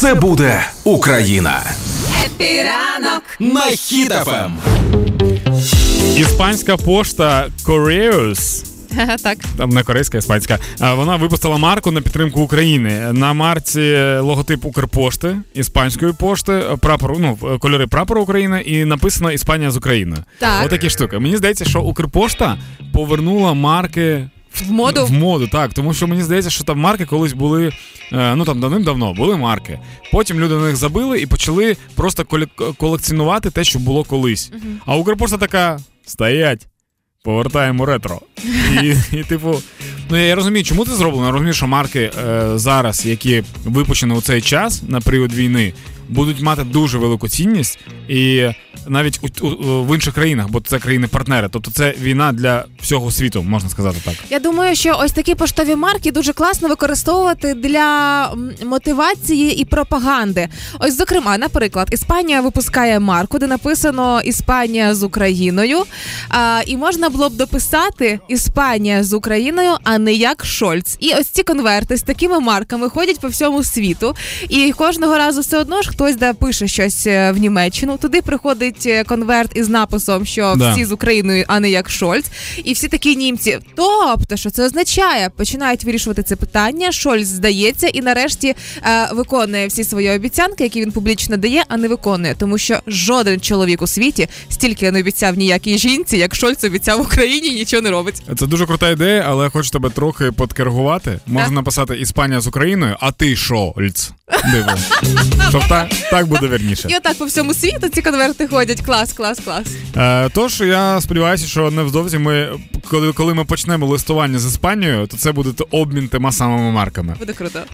Все буде Україна. Happy ранок на Хіт FM. Іспанська пошта Correos Так. там не корейська, іспанська. Вона випустила марку на підтримку України. На марці логотип Укрпошти, іспанської пошти, прапор, ну, кольори прапору України і написано Іспанія з України. Так. Отакі штуки. Мені здається, що Укрпошта повернула марки. В моду? В моду, так. Тому що мені здається, що там марки колись були, е, ну там давним-давно були марки. Потім люди на них забили і почали просто колекціонувати те, що було колись. Uh-huh. А Укрпошта така: стоять, повертаємо ретро. І, і типу, ну я розумію, чому це зроблено. Я розумію, що марки е, зараз, які випущені у цей час на період війни, будуть мати дуже велику цінність, і навіть у, у в інших країнах, бо це країни-партнери. Тобто це війна для всього світу, можна сказати так. Я думаю, що ось такі поштові марки дуже класно використовувати для мотивації і пропаганди. Ось, зокрема, наприклад, Іспанія випускає марку, де написано Іспанія з Україною. А, І можна було б дописати Іспанія з Україною, а не як Шольц. І ось ці конверти з такими марками ходять по всьому світу. І кожного разу все одно ж хтось де пише щось е, в Німеччину. Туди приходить е, конверт із написом, що да. всі з Україною, а не як Шольц. І всі такі німці. Тобто, що це означає? Починають вирішувати це питання. Шольц здається, і нарешті е, виконує всі свої обіцянки, які він публічно дає, а не виконує, тому що жоден чоловік у світі стільки не обіцяв ніякій жінці, як Шольц обіцяв Україні, нічого не робить. Це дуже крута ідея, але я хочу тебе трохи подкоригувати. Можна написати Іспанія з Україною, а ти Шольц. Диво. Тобто так буде верніше. І отак по всьому світу ці конверти ходять. Клас, клас, клас. Е, Тож я сподіваюся, що невдовзі ми, коли коли ми почнемо листування з Іспанією, то це буде обмін тими самими марками. Буде круто.